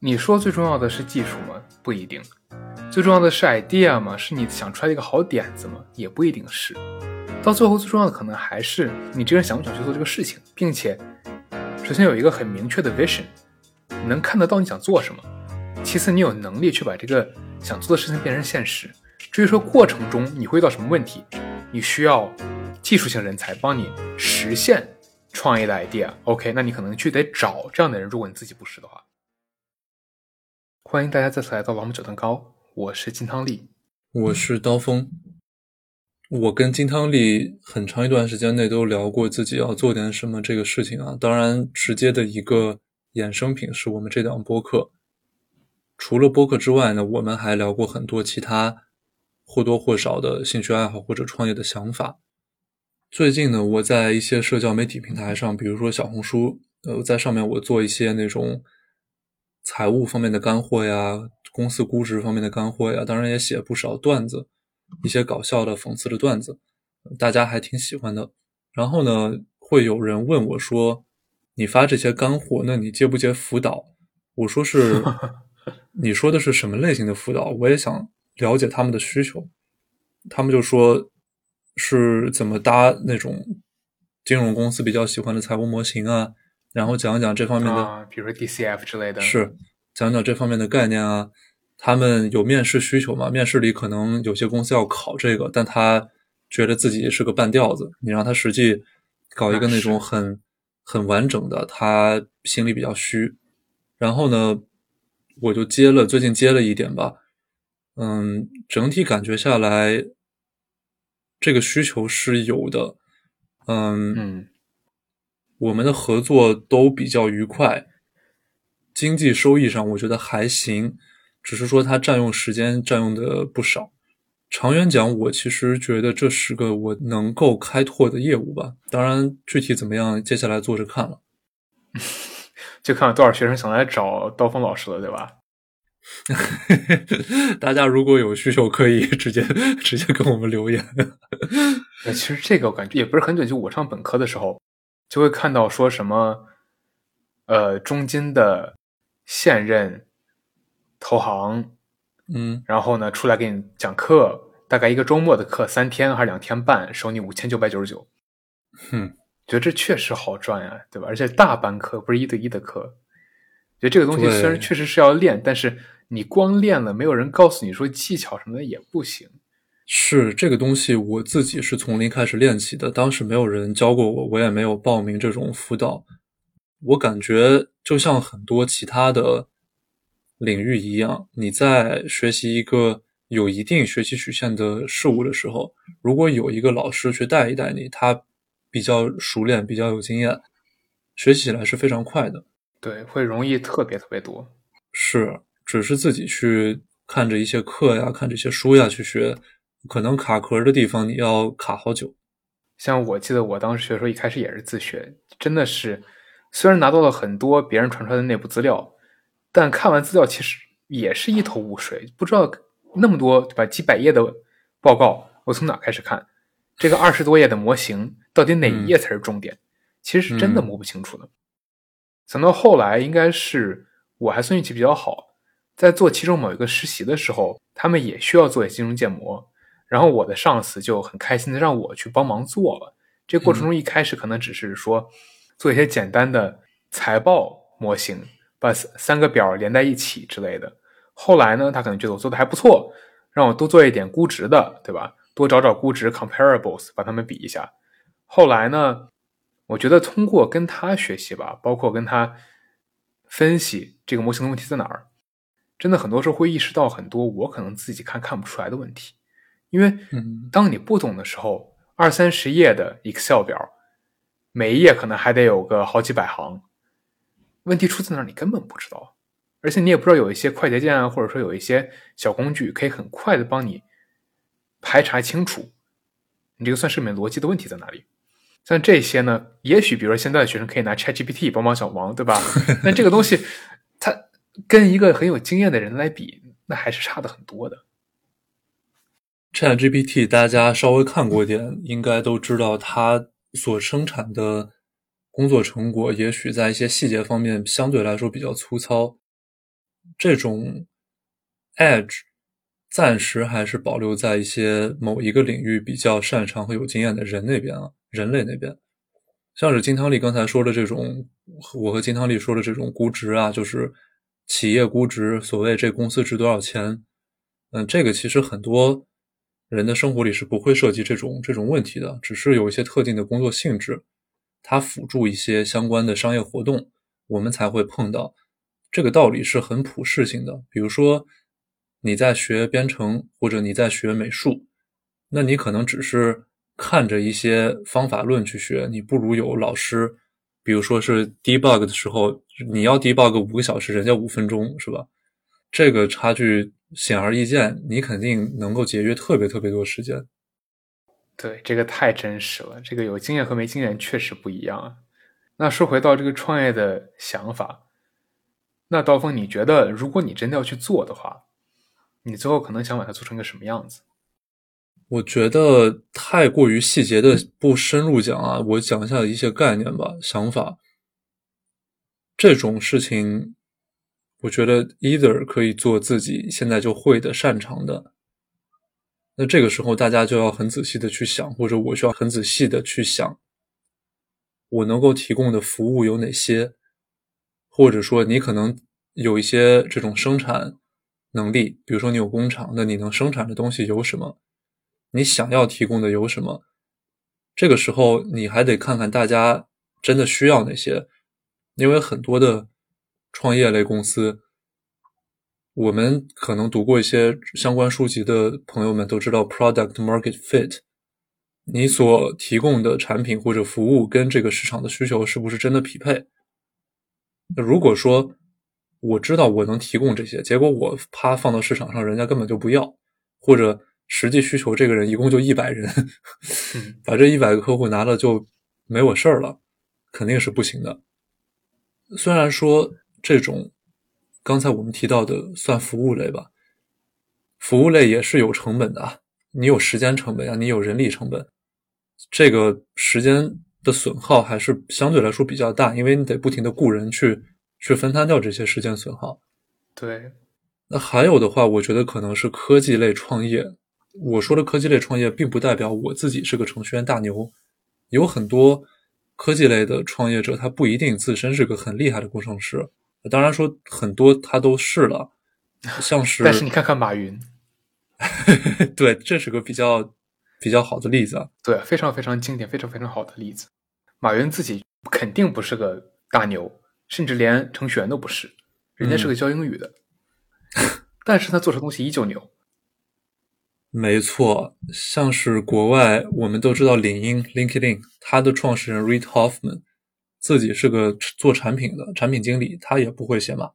你说最重要的是技术吗？不一定。最重要的是 idea 吗？是你想出来一个好点子吗？也不一定是。到最后，最重要的可能还是你这个人想不想去做这个事情，并且首先有一个很明确的 vision，你能看得到你想做什么。其次，你有能力去把这个想做的事情变成现实。至于说过程中你会遇到什么问题，你需要技术性人才帮你实现创业的 idea。OK，那你可能去得找这样的人。如果你自己不是的话，欢迎大家再次来到王母九段糕，我是金汤力，我是刀锋。我跟金汤力很长一段时间内都聊过自己要做点什么这个事情啊。当然，直接的一个衍生品是我们这档播客。除了播客之外呢，我们还聊过很多其他或多或少的兴趣爱好或者创业的想法。最近呢，我在一些社交媒体平台上，比如说小红书，呃，在上面我做一些那种财务方面的干货呀，公司估值方面的干货呀，当然也写不少段子，一些搞笑的、讽刺的段子，大家还挺喜欢的。然后呢，会有人问我说：“你发这些干货，那你接不接辅导？”我说是。你说的是什么类型的辅导？我也想了解他们的需求。他们就说是怎么搭那种金融公司比较喜欢的财务模型啊，然后讲一讲这方面的，比如说 DCF 之类的。是讲讲这方面的概念啊。他们有面试需求吗？面试里可能有些公司要考这个，但他觉得自己是个半吊子。你让他实际搞一个那种很很完整的，他心里比较虚。然后呢？我就接了，最近接了一点吧，嗯，整体感觉下来，这个需求是有的，嗯嗯，我们的合作都比较愉快，经济收益上我觉得还行，只是说它占用时间占用的不少。长远讲，我其实觉得这是个我能够开拓的业务吧，当然具体怎么样，接下来做着看了。就看有多少学生想来找刀锋老师了，对吧？大家如果有需求，可以直接直接跟我们留言。其实这个我感觉也不是很久，就我上本科的时候，就会看到说什么，呃，中金的现任投行，嗯，然后呢出来给你讲课，大概一个周末的课，三天还是两天半，收你五千九百九十九。哼。觉得这确实好赚呀，对吧？而且大班课不是一对一的课，觉得这个东西虽然确实是要练，但是你光练了，没有人告诉你说技巧什么的也不行。是这个东西，我自己是从零开始练起的，当时没有人教过我，我也没有报名这种辅导。我感觉就像很多其他的领域一样，你在学习一个有一定学习曲线的事物的时候，如果有一个老师去带一带你，他。比较熟练，比较有经验，学习起来是非常快的。对，会容易特别特别多。是，只是自己去看着一些课呀，看这些书呀去学，可能卡壳的地方你要卡好久。像我记得我当时学的时候，一开始也是自学，真的是虽然拿到了很多别人传出来的内部资料，但看完资料其实也是一头雾水，不知道那么多对吧？几百页的报告，我从哪开始看？这个二十多页的模型。到底哪一页才是重点？其实是真的摸不清楚的。等到后来，应该是我还算运气比较好，在做其中某一个实习的时候，他们也需要做金融建模，然后我的上司就很开心的让我去帮忙做了。这过程中一开始可能只是说做一些简单的财报模型，把三个表连在一起之类的。后来呢，他可能觉得我做的还不错，让我多做一点估值的，对吧？多找找估值 comparables，把它们比一下。后来呢？我觉得通过跟他学习吧，包括跟他分析这个模型的问题在哪儿，真的很多时候会意识到很多我可能自己看看不出来的问题。因为当你不懂的时候，二三十页的 Excel 表，每一页可能还得有个好几百行，问题出在哪儿你根本不知道，而且你也不知道有一些快捷键啊，或者说有一些小工具可以很快的帮你排查清楚你这个算式里面逻辑的问题在哪里。像这些呢，也许比如说现在的学生可以拿 ChatGPT 帮帮小王，对吧？那这个东西，它跟一个很有经验的人来比，那还是差的很多的。ChatGPT 大家稍微看过点，应该都知道它所生产的工作成果，也许在一些细节方面相对来说比较粗糙。这种 edge 暂时还是保留在一些某一个领域比较擅长和有经验的人那边啊，人类那边。像是金汤力刚才说的这种，我和金汤力说的这种估值啊，就是企业估值，所谓这公司值多少钱，嗯，这个其实很多人的生活里是不会涉及这种这种问题的，只是有一些特定的工作性质，它辅助一些相关的商业活动，我们才会碰到。这个道理是很普适性的。比如说你在学编程或者你在学美术，那你可能只是。看着一些方法论去学，你不如有老师。比如说是 debug 的时候，你要 debug 五个小时，人家五分钟，是吧？这个差距显而易见，你肯定能够节约特别特别多时间。对，这个太真实了。这个有经验和没经验确实不一样啊。那说回到这个创业的想法，那刀锋，你觉得如果你真的要去做的话，你最后可能想把它做成个什么样子？我觉得太过于细节的不深入讲啊，我讲一下一些概念吧，想法。这种事情，我觉得 either 可以做自己现在就会的、擅长的。那这个时候大家就要很仔细的去想，或者我需要很仔细的去想，我能够提供的服务有哪些，或者说你可能有一些这种生产能力，比如说你有工厂，那你能生产的东西有什么？你想要提供的有什么？这个时候你还得看看大家真的需要哪些，因为很多的创业类公司，我们可能读过一些相关书籍的朋友们都知道，product market fit，你所提供的产品或者服务跟这个市场的需求是不是真的匹配？那如果说我知道我能提供这些，结果我啪放到市场上，人家根本就不要，或者。实际需求，这个人一共就一百人，把这一百个客户拿了就没我事儿了，肯定是不行的。虽然说这种刚才我们提到的算服务类吧，服务类也是有成本的，你有时间成本啊，你有人力成本，这个时间的损耗还是相对来说比较大，因为你得不停的雇人去去分摊掉这些时间损耗。对，那还有的话，我觉得可能是科技类创业。我说的科技类创业，并不代表我自己是个程序员大牛。有很多科技类的创业者，他不一定自身是个很厉害的工程师。当然说很多他都是了，像是。但是你看看马云，对，这是个比较比较好的例子。对，非常非常经典、非常非常好的例子。马云自己肯定不是个大牛，甚至连程序员都不是，人家是个教英语的，但是他做出东西依旧牛。没错，像是国外，我们都知道领英 （LinkedIn），它的创始人 Reid Hoffman 自己是个做产品的产品经理，他也不会写码。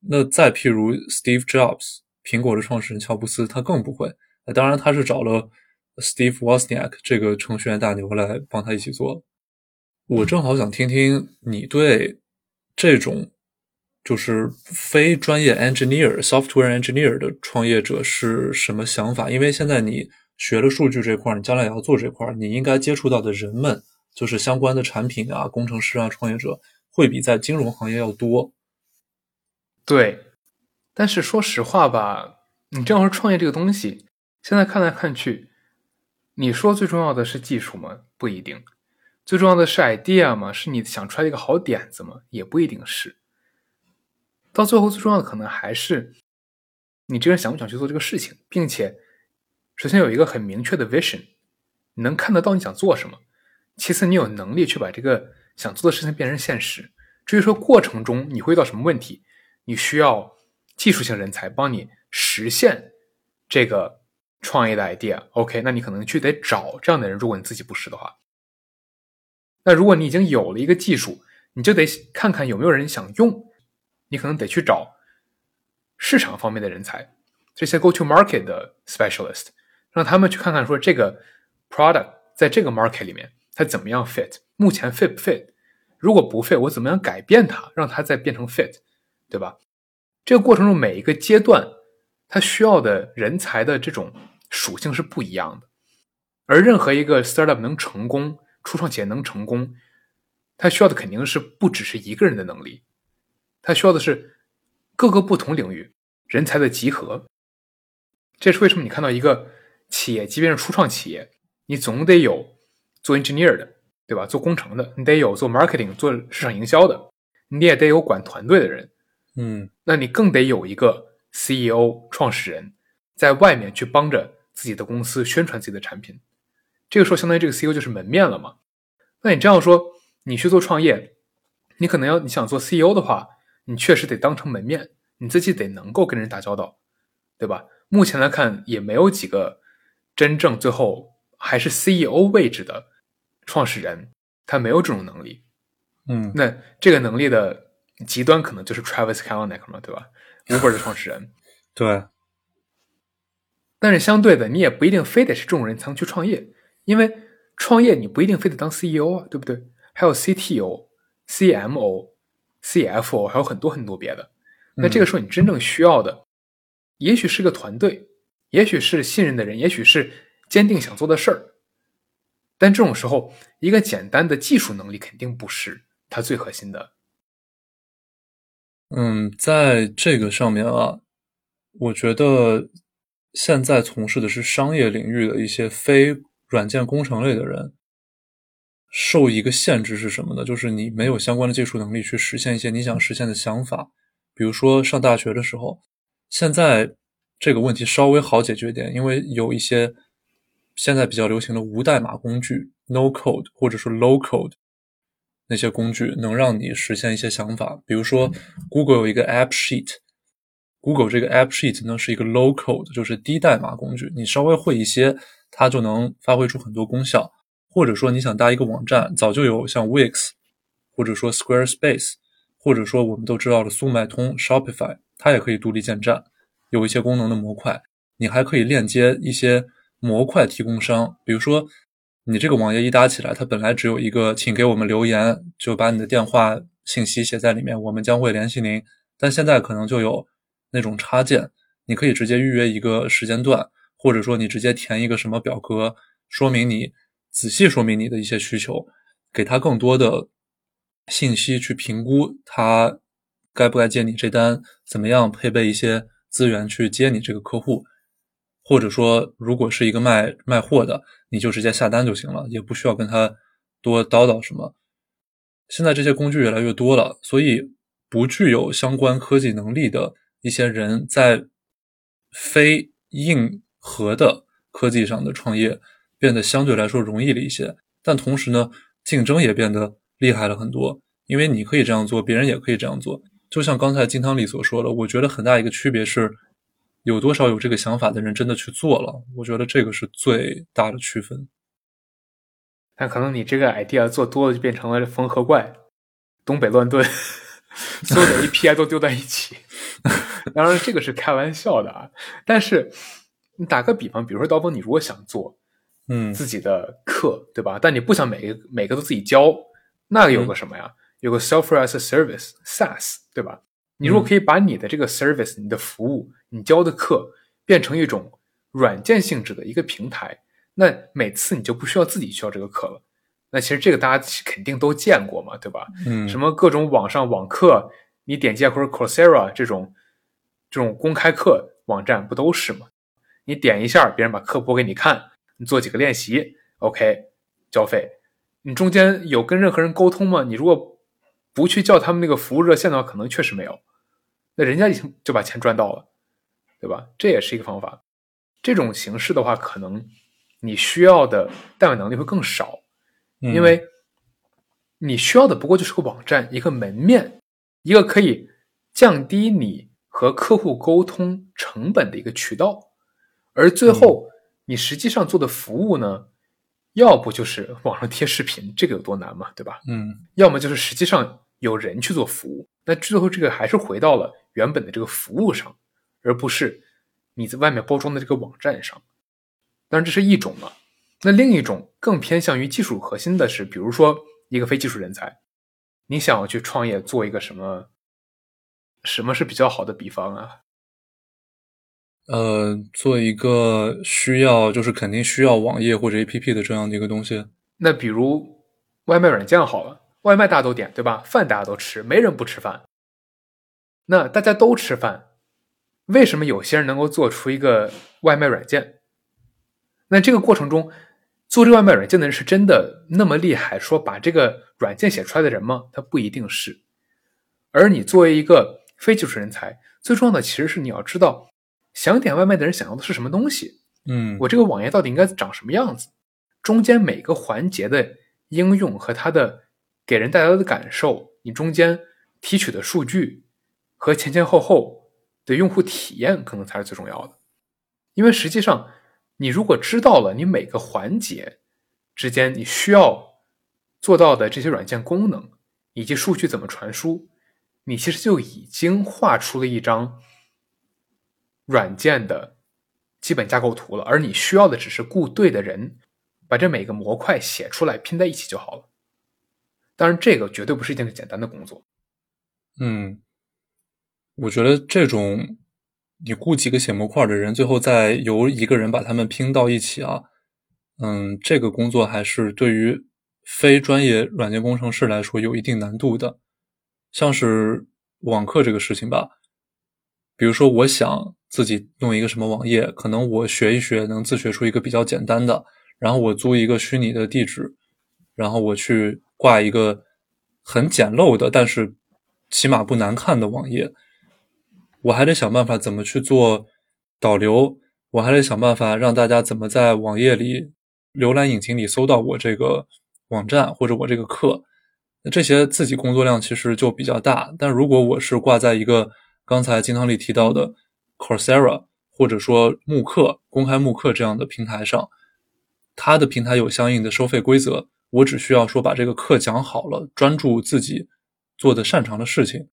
那再譬如 Steve Jobs，苹果的创始人乔布斯，他更不会。当然，他是找了 Steve Wozniak 这个程序员大牛来帮他一起做。我正好想听听你对这种。就是非专业 engineer、software engineer 的创业者是什么想法？因为现在你学了数据这块，你将来也要做这块，你应该接触到的人们，就是相关的产品啊、工程师啊、创业者，会比在金融行业要多。对，但是说实话吧，你这样说创业这个东西，现在看来看去，你说最重要的是技术吗？不一定。最重要的是 idea 吗？是你想出来一个好点子吗？也不一定是。到最后，最重要的可能还是你这个人想不想去做这个事情，并且首先有一个很明确的 vision，你能看得到你想做什么；其次，你有能力去把这个想做的事情变成现实。至于说过程中你会遇到什么问题，你需要技术性人才帮你实现这个创业的 idea。OK，那你可能去得找这样的人。如果你自己不是的话，那如果你已经有了一个技术，你就得看看有没有人想用。你可能得去找市场方面的人才，这些 go to market 的 specialist，让他们去看看说这个 product 在这个 market 里面它怎么样 fit，目前 fit 不 fit，如果不 fit，我怎么样改变它，让它再变成 fit，对吧？这个过程中每一个阶段，它需要的人才的这种属性是不一样的，而任何一个 startup 能成功，初创企业能成功，它需要的肯定是不只是一个人的能力。他需要的是各个不同领域人才的集合。这是为什么？你看到一个企业，即便是初创企业，你总得有做 engineer 的，对吧？做工程的，你得有做 marketing、做市场营销的，你也得有管团队的人。嗯，那你更得有一个 CEO 创始人，在外面去帮着自己的公司宣传自己的产品。这个时候，相当于这个 CEO 就是门面了嘛？那你这样说，你去做创业，你可能要你想做 CEO 的话，你确实得当成门面，你自己得能够跟人打交道，对吧？目前来看，也没有几个真正最后还是 CEO 位置的创始人，他没有这种能力。嗯，那这个能力的极端可能就是 Travis Kalanick 嘛，对吧？Uber 的创始人。对。但是相对的，你也不一定非得是这种人才能去创业，因为创业你不一定非得当 CEO 啊，对不对？还有 CTO、CMO、CFO，还有很多很多别的。那这个时候你真正需要的，也许是个团队，也许是信任的人，也许是坚定想做的事儿。但这种时候，一个简单的技术能力肯定不是它最核心的。嗯，在这个上面啊，我觉得现在从事的是商业领域的一些非软件工程类的人，受一个限制是什么呢？就是你没有相关的技术能力去实现一些你想实现的想法。比如说上大学的时候，现在这个问题稍微好解决点，因为有一些现在比较流行的无代码工具 （no code） 或者说 low code。那些工具能让你实现一些想法，比如说，Google 有一个 App Sheet，Google 这个 App Sheet 呢是一个 low code，就是低代码工具，你稍微会一些，它就能发挥出很多功效。或者说你想搭一个网站，早就有像 Wix，或者说 Squarespace，或者说我们都知道的速卖通 Shopify，它也可以独立建站，有一些功能的模块，你还可以链接一些模块提供商，比如说。你这个网页一搭起来，它本来只有一个，请给我们留言，就把你的电话信息写在里面，我们将会联系您。但现在可能就有那种插件，你可以直接预约一个时间段，或者说你直接填一个什么表格，说明你仔细说明你的一些需求，给他更多的信息去评估他该不该接你这单，怎么样配备一些资源去接你这个客户。或者说，如果是一个卖卖货的，你就直接下单就行了，也不需要跟他多叨叨什么。现在这些工具越来越多了，所以不具有相关科技能力的一些人在非硬核的科技上的创业变得相对来说容易了一些。但同时呢，竞争也变得厉害了很多，因为你可以这样做，别人也可以这样做。就像刚才金汤里所说的，我觉得很大一个区别是。有多少有这个想法的人真的去做了？我觉得这个是最大的区分。但可能你这个 idea 做多了，就变成了缝合怪、东北乱炖，所有的 API 都丢在一起。当然，这个是开玩笑的啊。但是你打个比方，比如说刀锋，你如果想做嗯自己的课，对吧？但你不想每个每个都自己教，那有个什么呀？有个 software as a service SaaS，对吧？你如果可以把你的这个 service、你的服务、你教的课变成一种软件性质的一个平台，那每次你就不需要自己需要这个课了。那其实这个大家肯定都见过嘛，对吧？嗯，什么各种网上网课，你点击或者 Coursera 这种这种公开课网站不都是吗？你点一下，别人把课播给你看，你做几个练习，OK，交费。你中间有跟任何人沟通吗？你如果不去叫他们那个服务热线的话，可能确实没有。那人家已经就把钱赚到了，对吧？这也是一个方法。这种形式的话，可能你需要的代码能力会更少，因为你需要的不过就是个网站、一个门面、一个可以降低你和客户沟通成本的一个渠道。而最后，你实际上做的服务呢，要不就是网上贴视频，这个有多难嘛，对吧？嗯，要么就是实际上有人去做服务。那最后这个还是回到了。原本的这个服务上，而不是你在外面包装的这个网站上。当然，这是一种嘛。那另一种更偏向于技术核心的是，比如说一个非技术人才，你想要去创业做一个什么？什么是比较好的比方啊？呃，做一个需要就是肯定需要网页或者 APP 的这样的一个东西。那比如外卖软件好了，外卖大家都点对吧？饭大家都吃，没人不吃饭。那大家都吃饭，为什么有些人能够做出一个外卖软件？那这个过程中，做这个外卖软件的人是真的那么厉害？说把这个软件写出来的人吗？他不一定是。而你作为一个非技术人才，最重要的其实是你要知道，想点外卖的人想要的是什么东西。嗯，我这个网页到底应该长什么样子？中间每个环节的应用和它的给人带来的感受，你中间提取的数据和前前后后的用户体验，可能才是最重要的。因为实际上，你如果知道了你每个环节之间你需要做到的这些软件功能以及数据怎么传输，你其实就已经画出了一张软件的基本架构图了，而你需要的只是雇对的人，把这每个模块写出来拼在一起就好了。但是，这个绝对不是一件简单的工作。嗯，我觉得这种你雇几个写模块的人，最后再由一个人把他们拼到一起啊，嗯，这个工作还是对于非专业软件工程师来说有一定难度的。像是网课这个事情吧，比如说我想自己弄一个什么网页，可能我学一学能自学出一个比较简单的，然后我租一个虚拟的地址，然后我去挂一个很简陋的，但是起码不难看的网页，我还得想办法怎么去做导流，我还得想办法让大家怎么在网页里浏览引擎里搜到我这个网站或者我这个课。那这些自己工作量其实就比较大，但如果我是挂在一个刚才金汤力提到的 Coursera 或者说慕课公开慕课这样的平台上，它的平台有相应的收费规则，我只需要说把这个课讲好了，专注自己做的擅长的事情，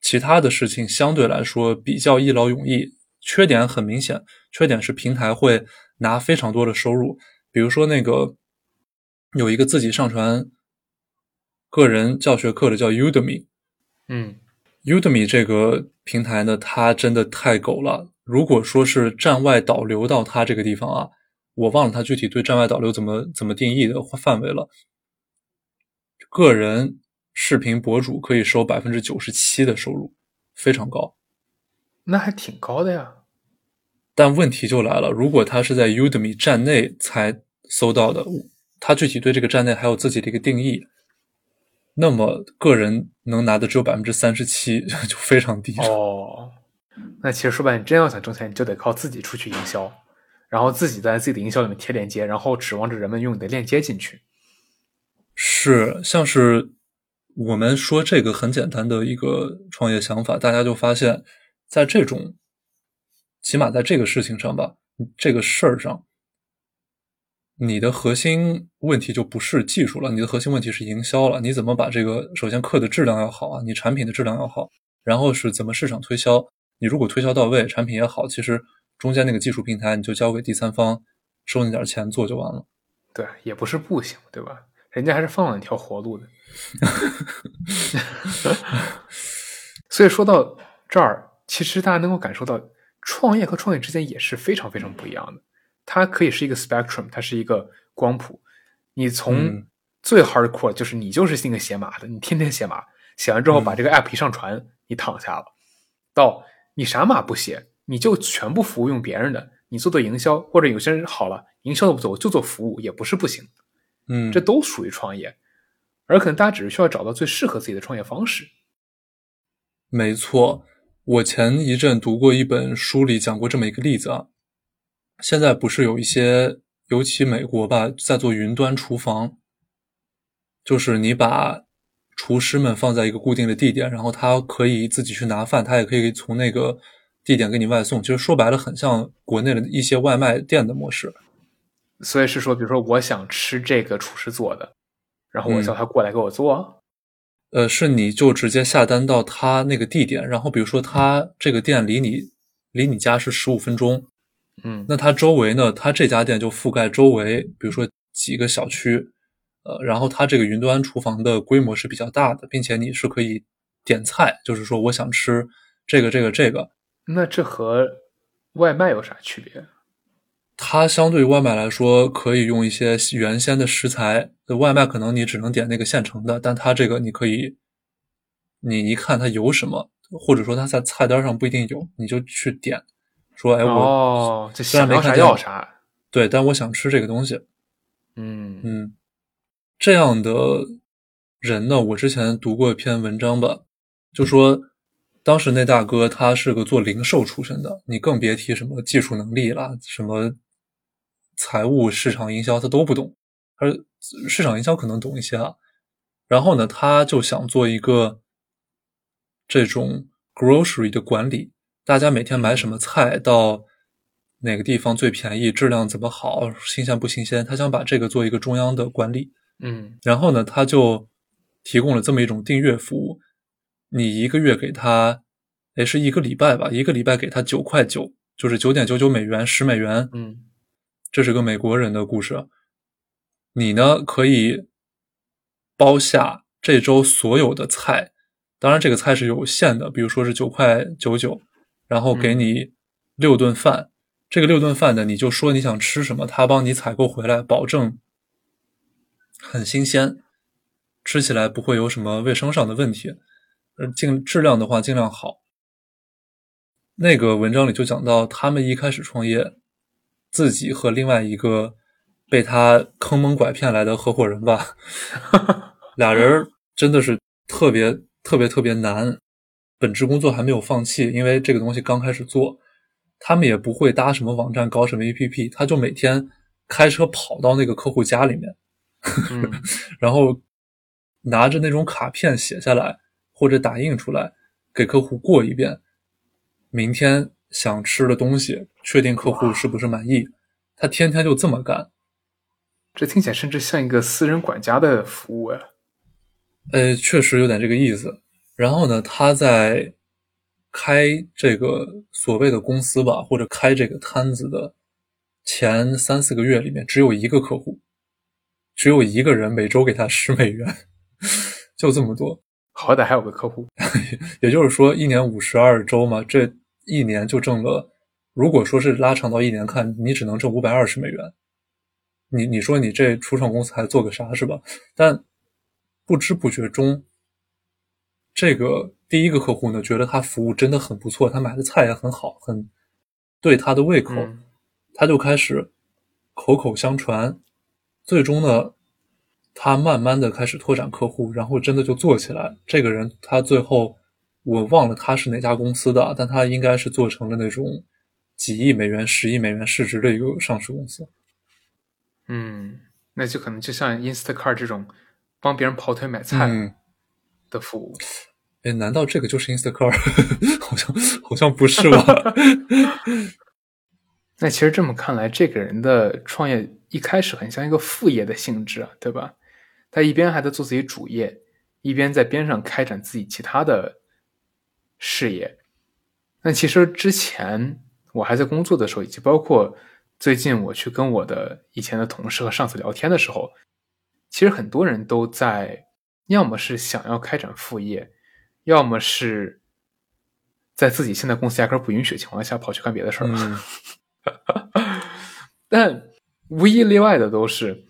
其他的事情相对来说比较一劳永逸。缺点很明显，缺点是平台会拿非常多的收入，比如说那个有一个自己上传。个人教学课的叫 Udemy，嗯，Udemy 这个平台呢，它真的太狗了。如果说是站外导流到它这个地方啊，我忘了他具体对站外导流怎么怎么定义的范围了。个人视频博主可以收百分之九十七的收入，非常高。那还挺高的呀。但问题就来了，如果他是在 Udemy 站内才搜到的，他具体对这个站内还有自己的一个定义。那么个人能拿的只有百分之三十七，就非常低哦。那其实说白，你真要想挣钱，你就得靠自己出去营销，然后自己在自己的营销里面贴链接，然后指望着人们用你的链接进去。是，像是我们说这个很简单的一个创业想法，大家就发现，在这种，起码在这个事情上吧，这个事儿上。你的核心问题就不是技术了，你的核心问题是营销了。你怎么把这个？首先课的质量要好啊，你产品的质量要好，然后是怎么市场推销？你如果推销到位，产品也好，其实中间那个技术平台你就交给第三方，收那点钱做就完了。对，也不是不行，对吧？人家还是放了一条活路的。所以说到这儿，其实大家能够感受到，创业和创业之间也是非常非常不一样的。它可以是一个 spectrum，它是一个光谱。你从最 hardcore，就是你就是那个写码的，你天天写码，写完之后把这个 app 一上传，你躺下了；到你啥码不写，你就全部服务用别人的，你做做营销，或者有些人好了，营销都不做，我就做服务，也不是不行。嗯，这都属于创业，而可能大家只是需要找到最适合自己的创业方式。没错，我前一阵读过一本书，里讲过这么一个例子啊。现在不是有一些，尤其美国吧，在做云端厨房，就是你把厨师们放在一个固定的地点，然后他可以自己去拿饭，他也可以从那个地点给你外送。其实说白了，很像国内的一些外卖店的模式。所以是说，比如说我想吃这个厨师做的，然后我叫他过来给我做。呃，是你就直接下单到他那个地点，然后比如说他这个店离你离你家是十五分钟。嗯，那他周围呢？他这家店就覆盖周围，比如说几个小区，呃，然后他这个云端厨房的规模是比较大的，并且你是可以点菜，就是说我想吃这个、这个、这个。那这和外卖有啥区别？它相对于外卖来说，可以用一些原先的食材。外卖可能你只能点那个现成的，但它这个你可以，你一看它有什么，或者说它在菜单上不一定有，你就去点，说哎我哦，这想没看要啥。对，但我想吃这个东西，嗯嗯，这样的人呢，我之前读过一篇文章吧，就说当时那大哥他是个做零售出身的，你更别提什么技术能力啦，什么财务、市场营销他都不懂，而市场营销可能懂一些啊。然后呢，他就想做一个这种 grocery 的管理，大家每天买什么菜到哪个地方最便宜，质量怎么好，新鲜不新鲜，他想把这个做一个中央的管理。嗯然后呢，他就提供了这么一种订阅服务，你一个月给他，哎，是一个礼拜吧，一个礼拜给他九块九，就是九点九九美元，十美元。嗯这是个美国人的故事。你呢可以包下这周所有的菜，当然这个菜是有限的，比如说是九块九九，然后给你六顿饭。这个六顿饭呢，你就说你想吃什么，他帮你采购回来，保证很新鲜，吃起来不会有什么卫生上的问题。呃，尽质量的话尽量好。那个文章里就讲到，他们一开始创业，自己和另外一个被他坑蒙拐骗来的合伙人吧，俩人真的是特别特别特别难。本职工作还没有放弃，因为这个东西刚开始做，他们也不会搭什么网站，搞什么 APP，他就每天开车跑到那个客户家里面，嗯 然后拿着那种卡片写下来或者打印出来，给客户过一遍。明天想吃的东西，确定客户是不是满意。他天天就这么干。这听起来甚至像一个私人管家的服务呀。呃，确实有点这个意思。然后呢，他在开这个所谓的公司吧，或者开这个摊子的前三四个月里面，只有一个客户，只有一个人每周给他十美元，就这么多。好歹还有个客户。也就是说，一年五十二周嘛，这一年就挣了。如果说是拉长到一年看，你只能挣五百二十美元。你你说你这初创公司还做个啥是吧？但不知不觉中，这个第一个客户呢，觉得他服务真的很不错，他买的菜也很好，很对他的胃口，嗯他就开始口口相传，最终呢，他慢慢的开始拓展客户，然后真的就做起来。这个人他最后我忘了他是哪家公司的，但他应该是做成了那种几亿美元、十亿美元市值的一个上市公司。嗯，那就可能就像 Instacart 这种帮别人跑腿买菜嗯，的服务。哎，难道这个就是 Instacart？好像好像不是吧？那其实这么看来，这个人的创业一开始很像一个副业的性质啊，对吧？他一边还在做自己主业，一边在边上开展自己其他的事业。那其实之前我还在工作的时候，以及包括最近我去跟我的以前的同事和上司聊天的时候，其实很多人都在，要么是想要开展副业，要么是在自己现在公司压根儿不允许的情况下跑去干别的事儿了。嗯 但无一例外的都是，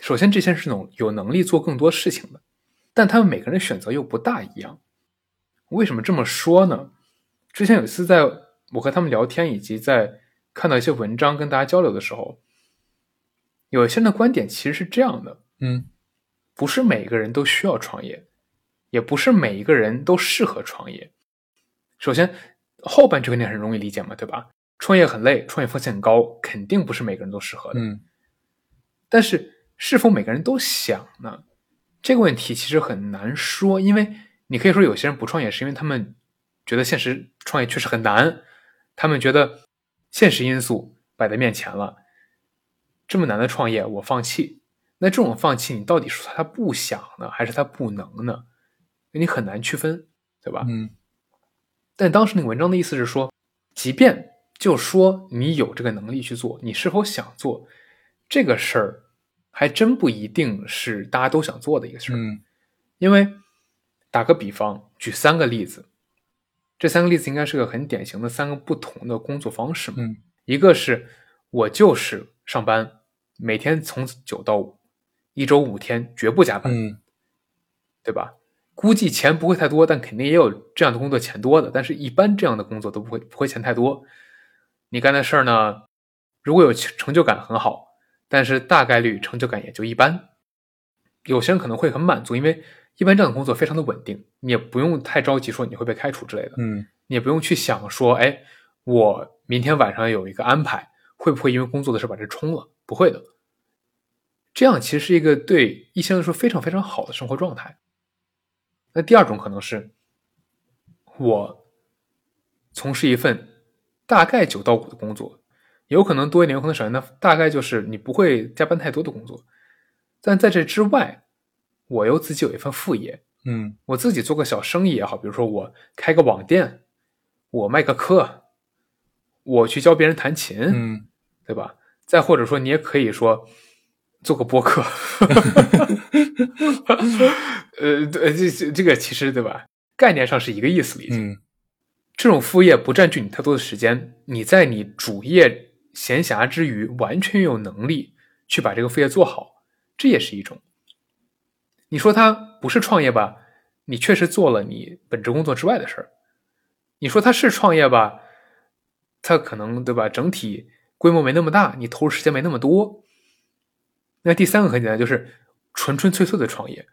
首先这些人是能有能力做更多事情的，但他们每个人选择又不大一样。为什么这么说呢？之前有一次在我和他们聊天，以及在看到一些文章跟大家交流的时候，有一些人的观点其实是这样的：嗯不是每个人都需要创业，也不是每一个人都适合创业。首先，后半句肯定很容易理解嘛，对吧？创业很累，创业风险很高，肯定不是每个人都适合的。嗯但是，是否每个人都想呢？这个问题其实很难说，因为你可以说有些人不创业是因为他们觉得现实创业确实很难，他们觉得现实因素摆在面前了，这么难的创业我放弃。那这种放弃，你到底说他不想呢，还是他不能呢？你很难区分，对吧？嗯但当时那个文章的意思是说，即便就说你有这个能力去做，你是否想做这个事儿，还真不一定是大家都想做的一个事儿。嗯因为打个比方，举三个例子，这三个例子应该是个很典型的三个不同的工作方式嘛。嗯一个是我就是上班，每天从九到五，一周五天绝不加班，嗯对吧？估计钱不会太多，但肯定也有这样的工作钱多的。但是，一般这样的工作都不会不会钱太多。你干的事儿呢，如果有成就感很好，但是大概率成就感也就一般。有些人可能会很满足，因为一般这样的工作非常的稳定，你也不用太着急说你会被开除之类的。嗯，你也不用去想说，哎，我明天晚上有一个安排，会不会因为工作的事把这冲了？不会的。这样其实是一个对一些人来说非常非常好的生活状态。那第二种可能是，我从事一份大概九到五的工作，有可能多一点，有可能少一点。那大概就是你不会加班太多的工作。但在这之外，我又自己有一份副业，嗯，我自己做个小生意也好，比如说我开个网店，我卖个课，我去教别人弹琴，嗯，对吧？再或者说，你也可以说。做个播客，呃，对，这这这个其实对吧？概念上是一个意思理解。嗯，这种副业不占据你太多的时间，你在你主业闲暇之余，完全有能力去把这个副业做好，这也是一种。你说它不是创业吧？你确实做了你本职工作之外的事儿。你说它是创业吧？它可能对吧？整体规模没那么大，你投入时间没那么多。那第三个很简单，就是纯纯粹粹的创业。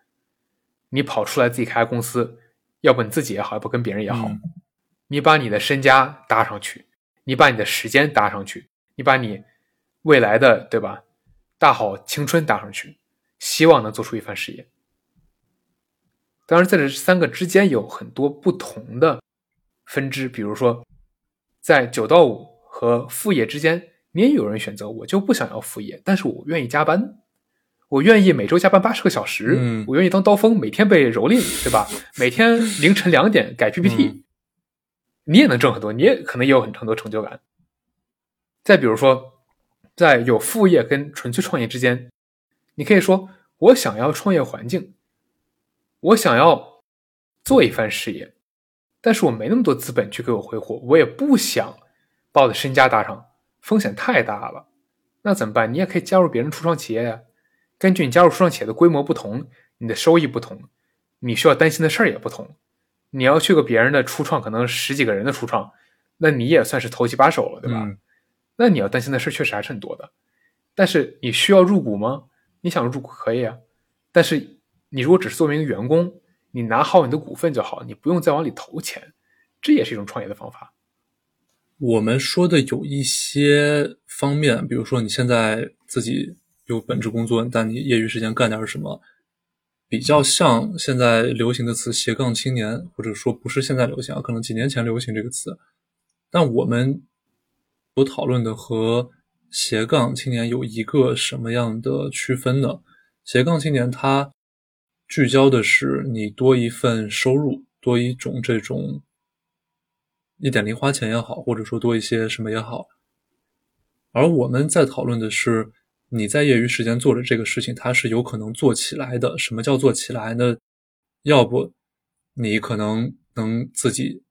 你跑出来自己开公司，要不你自己也好，要不跟别人也好，你把你的身家搭上去，你把你的时间搭上去，你把你未来的对吧大好青春搭上去，希望能做出一番事业。当然，在这三个之间有很多不同的分支，比如说在九到五和副业之间。你也有人选择，我就不想要副业，但是我愿意加班，我愿意每周加班八十个小时，嗯，我愿意当刀锋，每天被蹂躏，对吧？每天凌晨两点改 PPT，你也能挣很多，你也可能也有很很多成就感。再比如说，在有副业跟纯粹创业之间，你可以说我想要创业环境，我想要做一番事业，但是我没那么多资本去给我挥霍，我也不想把我的身家搭上。风险太大了，那怎么办？你也可以加入别人初创企业呀。根据你加入初创企业的规模不同，你的收益不同，你需要担心的事儿也不同。你要去个别人的初创，可能十几个人的初创，那你也算是投机把手了，对吧？那你要担心的事确实还是很多的。但是你需要入股吗？你想入股可以啊。但是你如果只是作为一个员工，你拿好你的股份就好，你不用再往里投钱，这也是一种创业的方法。我们说的有一些方面，比如说你现在自己有本职工作，但你业余时间干点什么，比较像现在流行的词“斜杠青年”，或者说不是现在流行啊，可能几年前流行这个词。但我们所讨论的和斜杠青年有一个什么样的区分呢？斜杠青年它聚焦的是你多一份收入，多一种这种。一点零花钱也好，或者说多一些什么也好，而我们在讨论的是你在业余时间做的这个事情，它是有可能做起来的。什么叫做起来呢？要不你可能能自己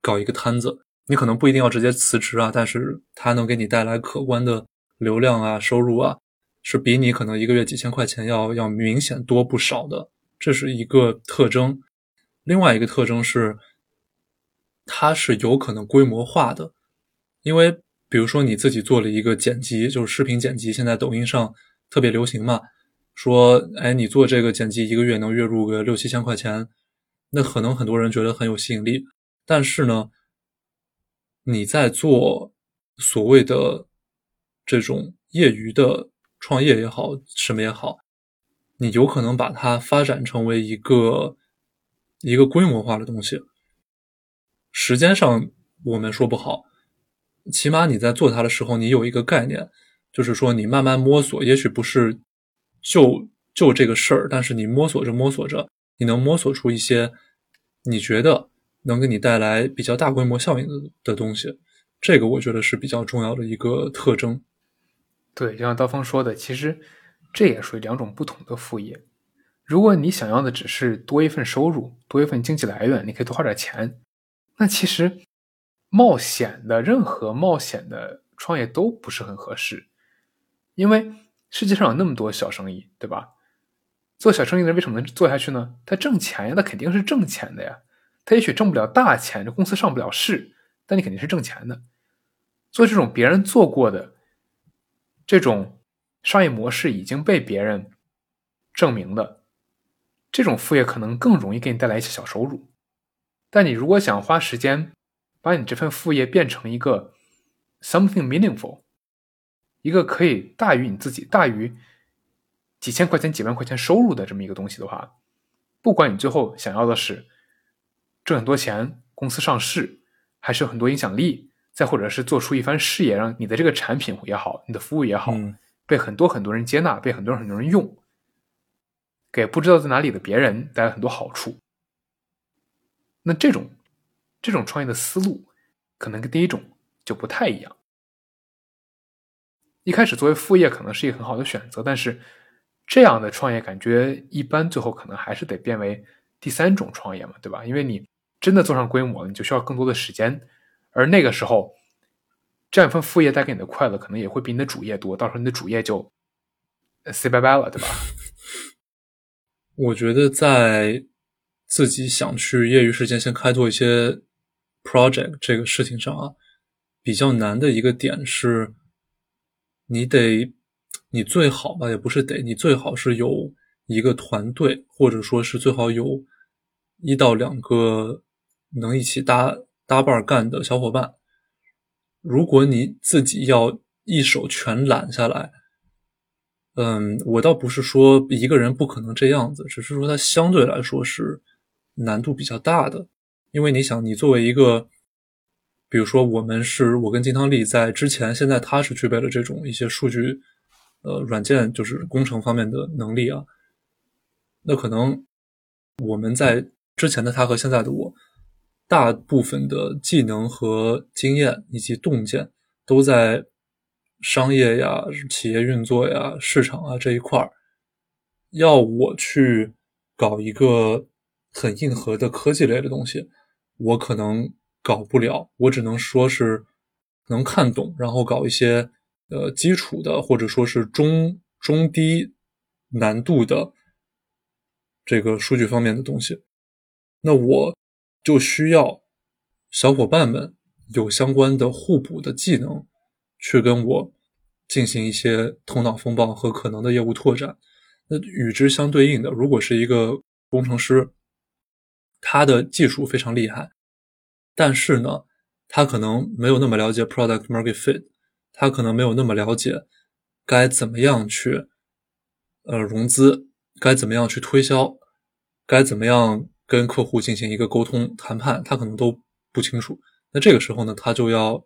搞一个摊子，你可能不一定要直接辞职啊，但是它能给你带来可观的流量啊、收入啊，是比你可能一个月几千块钱要要明显多不少的，这是一个特征。另外一个特征是。它是有可能规模化的，因为比如说你自己做了一个剪辑，就是视频剪辑，现在抖音上特别流行嘛。说，哎，你做这个剪辑一个月能月入个六七千块钱，那可能很多人觉得很有吸引力。但是呢，你在做所谓的这种业余的创业也好，什么也好，你有可能把它发展成为一个一个规模化的东西。时间上我们说不好，起码你在做它的时候，你有一个概念，就是说你慢慢摸索，也许不是就就这个事儿，但是你摸索着摸索着，你能摸索出一些你觉得能给你带来比较大规模效应的的东西，这个我觉得是比较重要的一个特征。对，就像刀锋说的，其实这也属于两种不同的副业。如果你想要的只是多一份收入，多一份经济来源，你可以多花点钱。那其实，冒险的任何冒险的创业都不是很合适，因为世界上有那么多小生意，对吧？做小生意的人为什么能做下去呢？他挣钱呀，那肯定是挣钱的呀。他也许挣不了大钱，这公司上不了市，但你肯定是挣钱的。做这种别人做过的这种商业模式已经被别人证明的这种副业，可能更容易给你带来一些小收入。但你如果想花时间把你这份副业变成一个 something meaningful，一个可以大于你自己、大于几千块钱、几万块钱收入的这么一个东西的话，不管你最后想要的是挣很多钱、公司上市，还是有很多影响力，再或者是做出一番事业，让你的这个产品也好、你的服务也好，嗯被很多很多人接纳，被很多很多人用，给不知道在哪里的别人带来很多好处。那这种这种创业的思路，可能跟第一种就不太一样。一开始作为副业可能是一个很好的选择，但是这样的创业感觉一般，最后可能还是得变为第三种创业嘛，对吧？因为你真的做上规模，你就需要更多的时间，而那个时候，这样一份副业带给你的快乐，可能也会比你的主业多，到时候你的主业就 say 拜拜了，对吧？我觉得在自己想去业余时间先开拓一些 project 这个事情上啊，比较难的一个点是，你得，你最好吧，也不是得，你最好是有一个团队，或者说是最好有一到两个能一起搭搭伴干的小伙伴。如果你自己要一手全揽下来，嗯，我倒不是说一个人不可能这样子，只是说它相对来说是难度比较大的。因为你想，你作为一个，比如说我们是我跟金汤力在之前，现在他是具备了这种一些数据，呃，软件就是工程方面的能力啊。那可能我们在之前的他和现在的我，大部分的技能和经验以及洞见都在商业呀、企业运作呀、市场啊这一块儿。要我去搞一个很硬核的科技类的东西，我可能搞不了。我只能说是能看懂，然后搞一些呃基础的或者说是中中低难度的这个数据方面的东西。那我就需要小伙伴们有相关的互补的技能，去跟我进行一些头脑风暴和可能的业务拓展。那与之相对应的，如果是一个工程师，他的技术非常厉害，但是呢，他可能没有那么了解 product market fit，他可能没有那么了解该怎么样去呃融资，该怎么样去推销，该怎么样跟客户进行一个沟通谈判，他可能都不清楚。那这个时候呢，他就要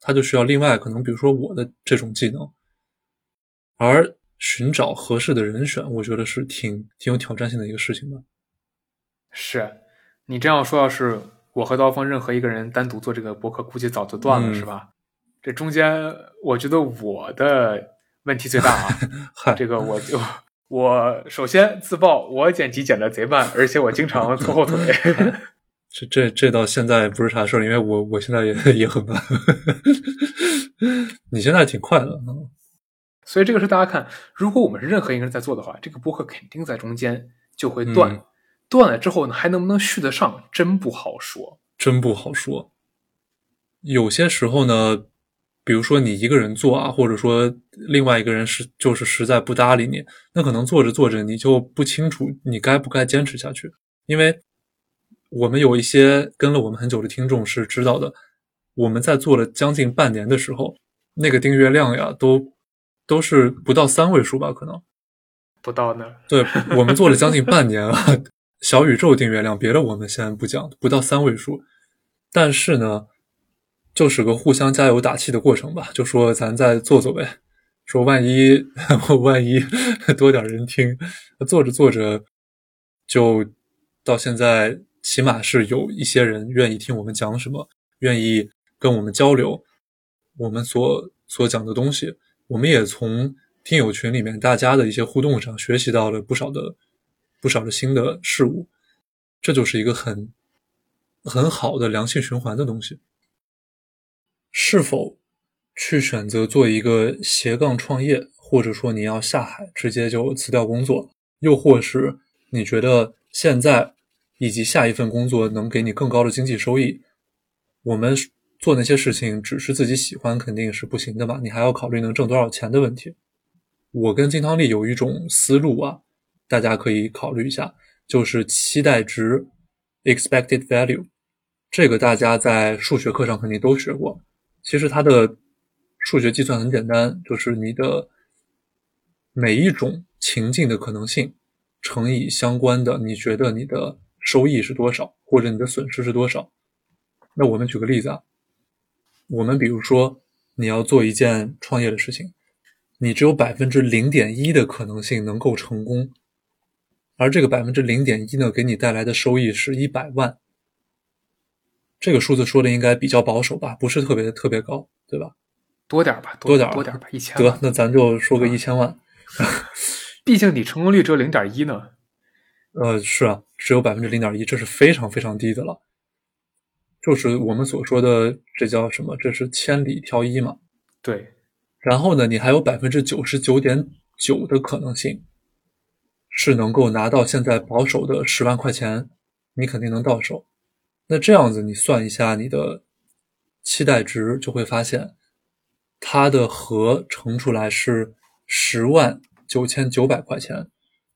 他就需要另外可能比如说我的这种技能，而寻找合适的人选，我觉得是挺挺有挑战性的一个事情吧。是你这样说，要是我和刀锋任何一个人单独做这个博客，估计早就断了，嗯是吧？这中间，我觉得我的问题最大啊。嗨，这个我就我首先自曝，我剪辑剪的贼慢，而且我经常拖后腿。这这这到现在不是啥事儿，因为我我现在也 也很慢。你现在挺快的，嗯所以这个是大家看，如果我们是任何一个人在做的话，这个播客肯定在中间就会断。嗯断了之后呢，还能不能续得上，真不好说。真不好说。有些时候呢，比如说你一个人做啊，或者说另外一个人是就是实在不搭理你，那可能做着做着你就不清楚你该不该坚持下去。因为我们有一些跟了我们很久的听众是知道的，我们在做了将近半年的时候，那个订阅量呀，都都是不到三位数吧，可能。不到呢，对我们做了将近半年啊，小宇宙订阅量，别的我们先不讲，不到三位数，但是呢，就是个互相加油打气的过程吧。就说咱再做做呗，说万一我 万一多点人听，做着做着就到现在，起码是有一些人愿意听我们讲什么，愿意跟我们交流我们所所讲的东西，我们也从听友群里面大家的一些互动上学习到了不少的不少的新的事物，这就是一个很很好的良性循环的东西。是否去选择做一个斜杠创业，或者说你要下海直接就辞掉工作，又或是你觉得现在以及下一份工作能给你更高的经济收益，我们做那些事情只是自己喜欢，肯定是不行的嘛。你还要考虑能挣多少钱的问题。我跟金汤力有一种思路啊，大家可以考虑一下，就是期待值 （expected value）。这个大家在数学课上肯定都学过。其实它的数学计算很简单，就是你的每一种情境的可能性乘以相关的你觉得你的收益是多少，或者你的损失是多少。那我们举个例子啊，我们比如说你要做一件创业的事情，你只有百分之零点一的可能性能够成功，而这个百分之零点一呢，给你带来的收益是一百万。这个数字说的应该比较保守吧，不是特别特别高，对吧？多点吧，多点多点吧，一千得，那咱就说个一千万。毕竟你成功率只有零点一呢。呃，是啊，只有百分之零点一，这是非常非常低的了。就是我们所说的，这叫什么？这是千里挑一嘛？对。然后呢，你还有百分之九十九点九的可能性是能够拿到现在保守的十万块钱，你肯定能到手。那这样子，你算一下你的期待值，就会发现它的和乘出来是十万九千九百块钱，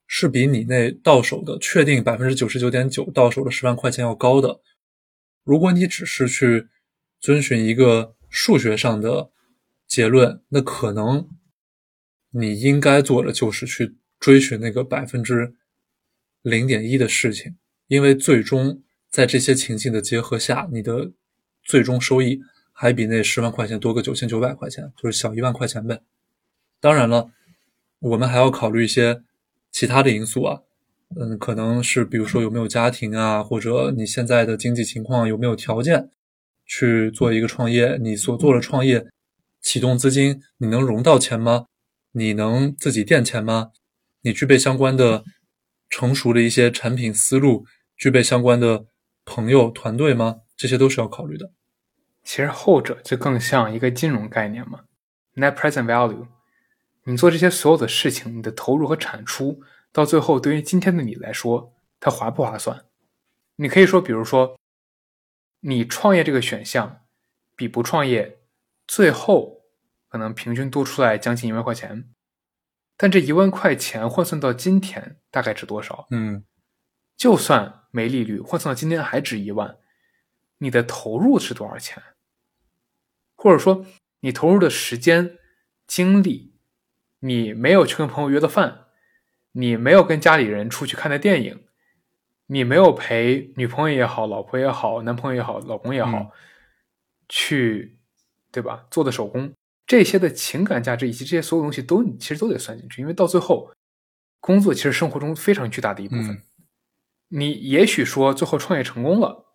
是比你那到手的确定百分之九十九点九到手的十万块钱要高的。如果你只是去遵循一个数学上的结论，那可能你应该做的就是去追寻那个百分之零点一的事情，因为最终。在这些情境的结合下，你的最终收益还比那十万块钱多个九千九百块钱，就是小一万块钱呗。当然了，我们还要考虑一些其他的因素啊，嗯，可能是比如说有没有家庭啊，或者你现在的经济情况有没有条件去做一个创业，你所做的创业启动资金你能融到钱吗？你能自己垫钱吗？你具备相关的成熟的一些产品思路，具备相关的。朋友、团队吗？这些都是要考虑的。其实后者就更像一个金融概念嘛，net present value。你做这些所有的事情，你的投入和产出，到最后对于今天的你来说，它划不划算？你可以说，比如说，你创业这个选项比不创业，最后可能平均多出来将近一万块钱，但这一万块钱换算到今天大概值多少？嗯。就算没利率，换算到今天还值一万，你的投入是多少钱？或者说，你投入的时间、精力，你没有去跟朋友约的饭，你没有跟家里人出去看的电影，你没有陪女朋友也好、老婆也好、男朋友也好、老公也好，去，对吧？做的手工，这些的情感价值以及这些所有东西都你其实都得算进去，因为到最后，工作其实生活中非常巨大的一部分。你也许说最后创业成功了，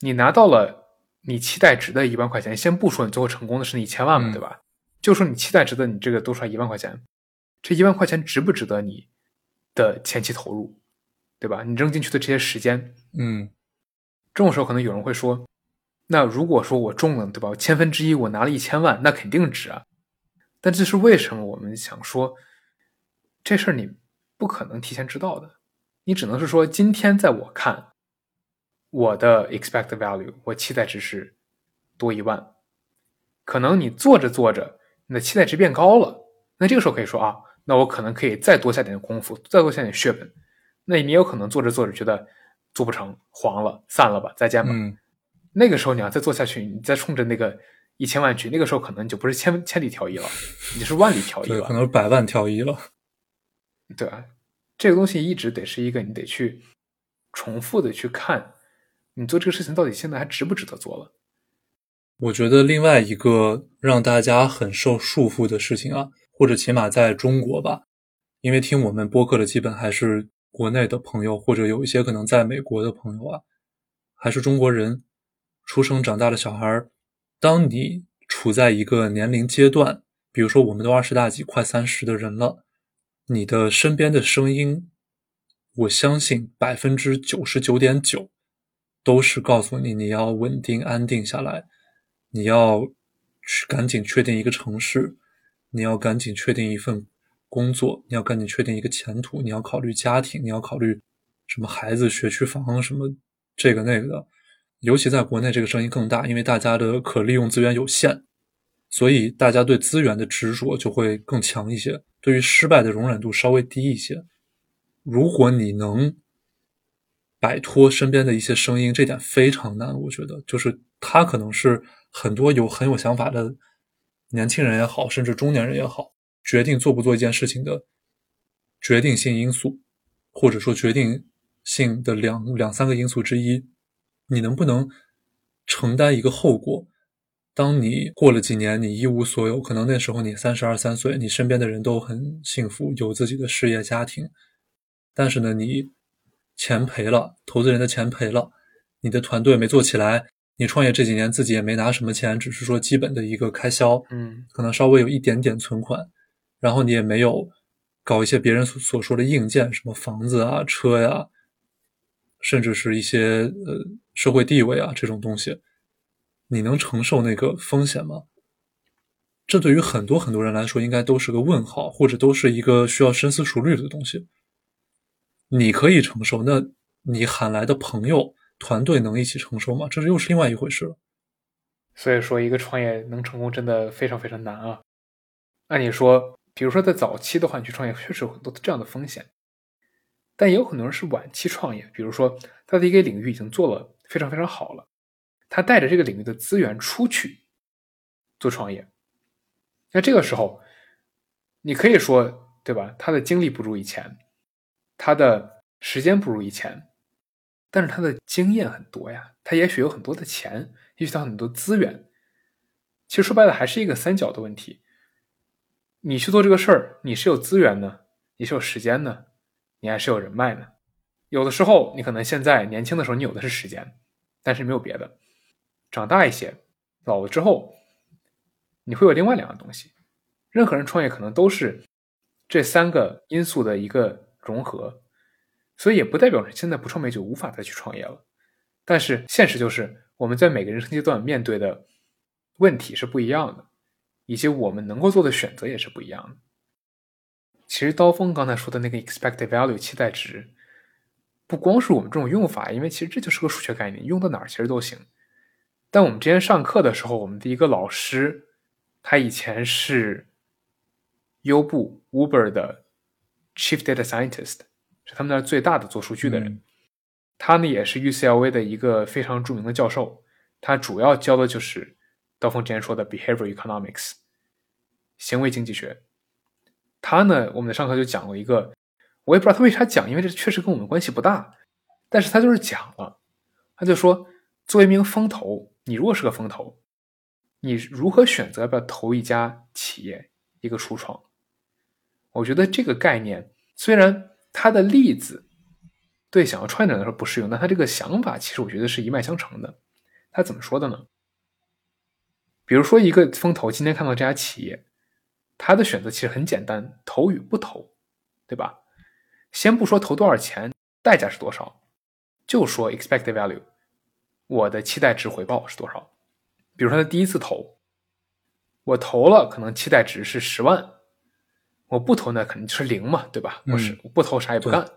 你拿到了你期待值的一万块钱。先不说你最后成功的是那一千万嘛，对吧？就说你期待值的你这个多出来一万块钱，这一万块钱值不值得你的前期投入，对吧？你扔进去的这些时间，嗯，这种时候可能有人会说，那如果说我中了，对吧？千分之一我拿了一千万，那肯定值啊。但这是为什么？我们想说，这事儿你不可能提前知道的。你只能是说，今天在我看，我的 expect value，我期待值是多一万。可能你做着做着，你的期待值变高了，那这个时候可以说啊，那我可能可以再多下点功夫，再多下点血本。那你有可能做着做着觉得做不成，黄了，散了吧，再见吧。那个时候你要再做下去，你再冲着那个一千万去，那个时候可能就不是千千里挑一了，你是万里挑一了，可能百万挑一了，对吧？这个东西一直得是一个你得去重复的去看，你做这个事情到底现在还值不值得做了？我觉得另外一个让大家很受束缚的事情啊，或者起码在中国吧，因为听我们播客的基本还是国内的朋友，或者有一些可能在美国的朋友啊，还是中国人出生长大的小孩儿。当你处在一个年龄阶段，比如说我们都二十大几、快三十的人了。你的身边的声音，我相信百分之九十九点九都是告诉你你要稳定安定下来，你要去赶紧确定一个城市，你要赶紧确定一份工作，你要赶紧确定一个前途，你要考虑家庭，你要考虑什么孩子学区房什么这个那个的。尤其在国内，这个声音更大，因为大家的可利用资源有限，所以大家对资源的执着就会更强一些，对于失败的容忍度稍微低一些。如果你能摆脱身边的一些声音，这点非常难。我觉得，就是他可能是很多有很有想法的年轻人也好，甚至中年人也好，决定做不做一件事情的决定性因素，或者说决定性的两两三个因素之一。你能不能承担一个后果？当你过了几年，你一无所有，可能那时候你三十二三岁，你身边的人都很幸福，有自己的事业家庭，但是呢，你。钱赔了，投资人的钱赔了，你的团队没做起来，你创业这几年自己也没拿什么钱，只是说基本的一个开销，嗯，可能稍微有一点点存款，然后你也没有搞一些别人所所说的硬件，什么房子啊、车呀，甚至是一些呃社会地位啊这种东西，你能承受那个风险吗？这对于很多很多人来说，应该都是个问号，或者都是一个需要深思熟虑的东西。你可以承受，那你喊来的朋友团队能一起承受吗？这是又是另外一回事了。所以说，一个创业能成功真的非常非常难啊。按理说，比如说在早期的话，你去创业确实有很多这样的风险，但也有很多人是晚期创业，比如说他的一个领域已经做了非常非常好了，他带着这个领域的资源出去做创业，那这个时候，你可以说对吧？他的精力不如以前。他的时间不如以前，但是他的经验很多呀。他也许有很多的钱，也许他很多资源。其实说白了，还是一个三角的问题。你去做这个事儿，你是有资源呢，你是有时间呢，你还是有人脉呢。有的时候，你可能现在年轻的时候，你有的是时间，但是没有别的。长大一些，老了之后，你会有另外两样东西。任何人创业可能都是这三个因素的一个。融合，所以也不代表现在不创业就无法再去创业了。但是现实就是，我们在每个人生阶段面对的问题是不一样的，以及我们能够做的选择也是不一样的。其实刀锋刚才说的那个 expected value 期待值，不光是我们这种用法，因为其实这就是个数学概念，用到哪儿其实都行。但我们之前上课的时候，我们的一个老师，他以前是优步 Uber 的。Chief Data Scientist 是他们那儿最大的做数据的人，他呢也是 UCLA 的一个非常著名的教授，他主要教的就是刀锋之前说的 Behavior Economics 行为经济学。他呢，我们在上课就讲过一个，我也不知道他为啥讲，因为这确实跟我们关系不大，但是他就是讲了，他就说，作为一名风投，你如果是个风投，你如何选择要不要投一家企业，一个初创？我觉得这个概念虽然它的例子对想要创业的人来说不适用，但他这个想法其实我觉得是一脉相承的。他怎么说的呢？比如说一个风投今天看到这家企业，他的选择其实很简单，投与不投，对吧？先不说投多少钱，代价是多少，就说 expected value，我的期待值回报是多少？比如说他第一次投，我投了，可能期待值是十万。我不投那肯定就是零嘛，对吧？我是我不投啥也不干。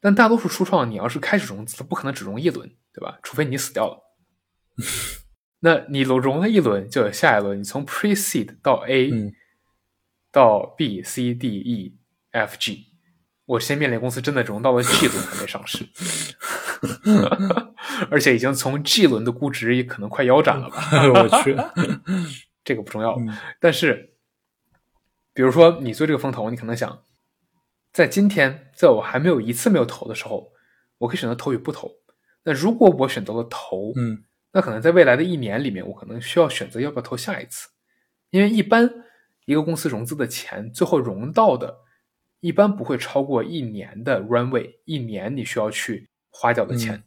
但大多数初创，你要是开始融资，它不可能只融一轮，对吧？除非你死掉了。那你融融了一轮，就有下一轮。你从 pre seed 到 A，到 B、C、D、E、F、G，我先面临公司真的融到了 G 轮还没上市，而且已经从 G 轮的估值也可能快腰斩了吧？我去，这个不重要，但是。比如说，你做这个风投，你可能想，在今天，在我还没有一次没有投的时候，我可以选择投与不投。那如果我选择了投，嗯，那可能在未来的一年里面，我可能需要选择要不要投下一次。因为一般一个公司融资的钱，最后融到的，一般不会超过一年的 runway，一年你需要去花掉的钱。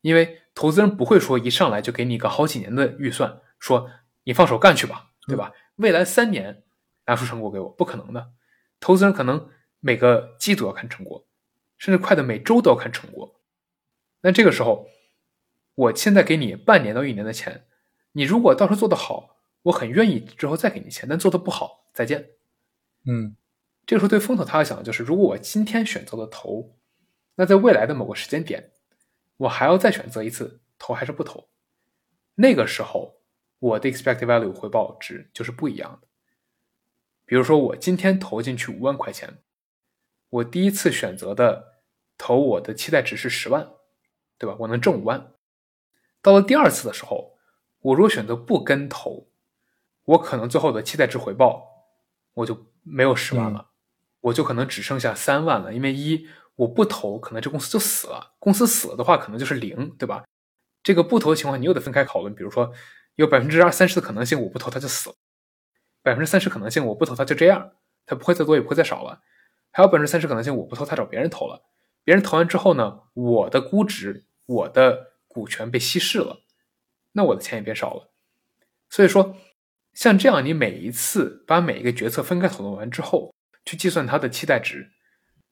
因为投资人不会说一上来就给你一个好几年的预算，说你放手干去吧，对吧？未来三年。拿出成果给我，不可能的。投资人可能每个季度要看成果，甚至快的每周都要看成果。那这个时候，我现在给你半年到一年的钱，你如果到时候做得好，我很愿意之后再给你钱；但做得不好，再见。嗯，这个时候对风投他要想的就是，如果我今天选择了投，那在未来的某个时间点，我还要再选择一次投还是不投？那个时候我的 expected value 回报值就是不一样的。比如说我今天投进去五万块钱，我第一次选择的投我的期待值是十万，对吧？我能挣五万。到了第二次的时候，我如果选择不跟投，我可能最后的期待值回报我就没有十万了，我就可能只剩下三万了。因为一我不投，可能这公司就死了。公司死了的话，可能就是零，对吧？这个不投的情况，你又得分开讨论。比如说，有百分之二三十的可能性，我不投它就死了。百分之三十可能性，我不投它就这样，它不会再多也不会再少了。还有百分之三十可能性，我不投它找别人投了，别人投完之后呢，我的估值、我的股权被稀释了，那我的钱也变少了。所以说，像这样，你每一次把每一个决策分开讨论完之后，去计算它的期待值，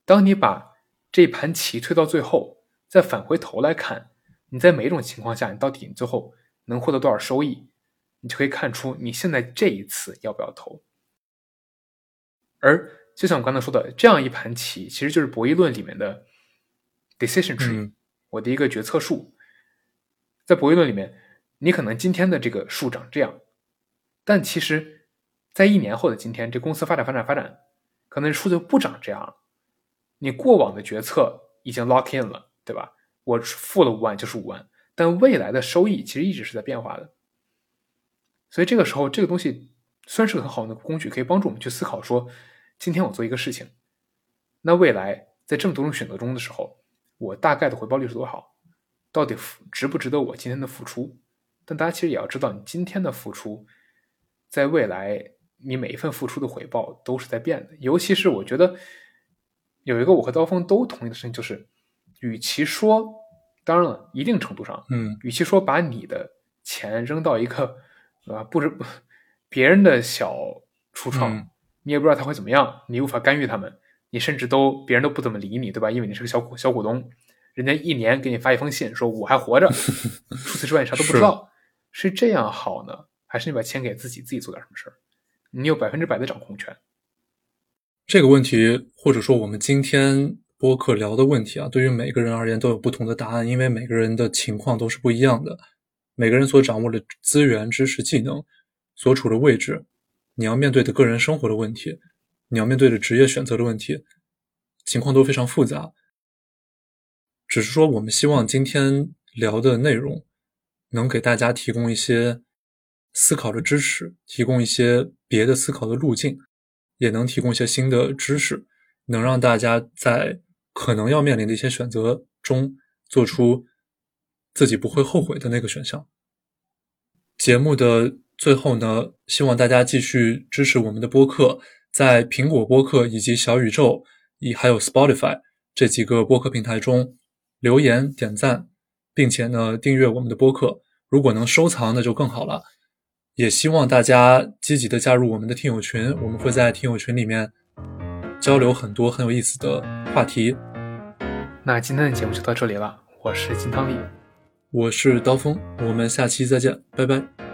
当你把这盘棋推到最后，再返回头来看，你在每一种情况下，你到底你最后能获得多少收益？你就可以看出你现在这一次要不要投，而就像我刚才说的，这样一盘棋其实就是博弈论里面的 decision tree，我的一个决策树。在博弈论里面，你可能今天的这个树长这样，但其实，在一年后的今天，这公司发展发展发展，可能树就不长这样。你过往的决策已经 lock in 了，对吧？我付了五万就是五万，但未来的收益其实一直是在变化的。所以这个时候，这个东西虽然是个很好的工具，可以帮助我们去思考说，今天我做一个事情，那未来在这么多种选择中的时候，我大概的回报率是多少？到底值不值得我今天的付出？但大家其实也要知道，你今天的付出，在未来你每一份付出的回报都是在变的。尤其是我觉得有一个我和刀锋都同意的事情，就是与其说，当然了，一定程度上，嗯，与其说把你的钱扔到一个啊，不知别人的小初创，你也不知道他会怎么样，你无法干预他们，你甚至都别人都不怎么理你，对吧？因为你是个小股小股东，人家一年给你发一封信说我还活着，除此之外你啥都不知道，是这样好呢，还是你把钱给自己，自己做点什么事儿？你有百分之百的掌控权。这个问题，或者说我们今天播客聊的问题啊，对于每个人而言都有不同的答案，因为每个人的情况都是不一样的。每个人所掌握的资源、知识、技能，所处的位置，你要面对的个人生活的问题，你要面对的职业选择的问题，情况都非常复杂。只是说，我们希望今天聊的内容，能给大家提供一些思考的支持，提供一些别的思考的路径，也能提供一些新的知识，能让大家在可能要面临的一些选择中做出。自己不会后悔的那个选项。节目的最后呢，希望大家继续支持我们的播客，在苹果播客以及小宇宙，以还有 Spotify 这几个播客平台中留言点赞，并且呢订阅我们的播客。如果能收藏，那就更好了。也希望大家积极的加入我们的听友群，我们会在听友群里面交流很多很有意思的话题。那今天的节目就到这里了，我是金汤力。我是刀锋，我们下期再见，拜拜。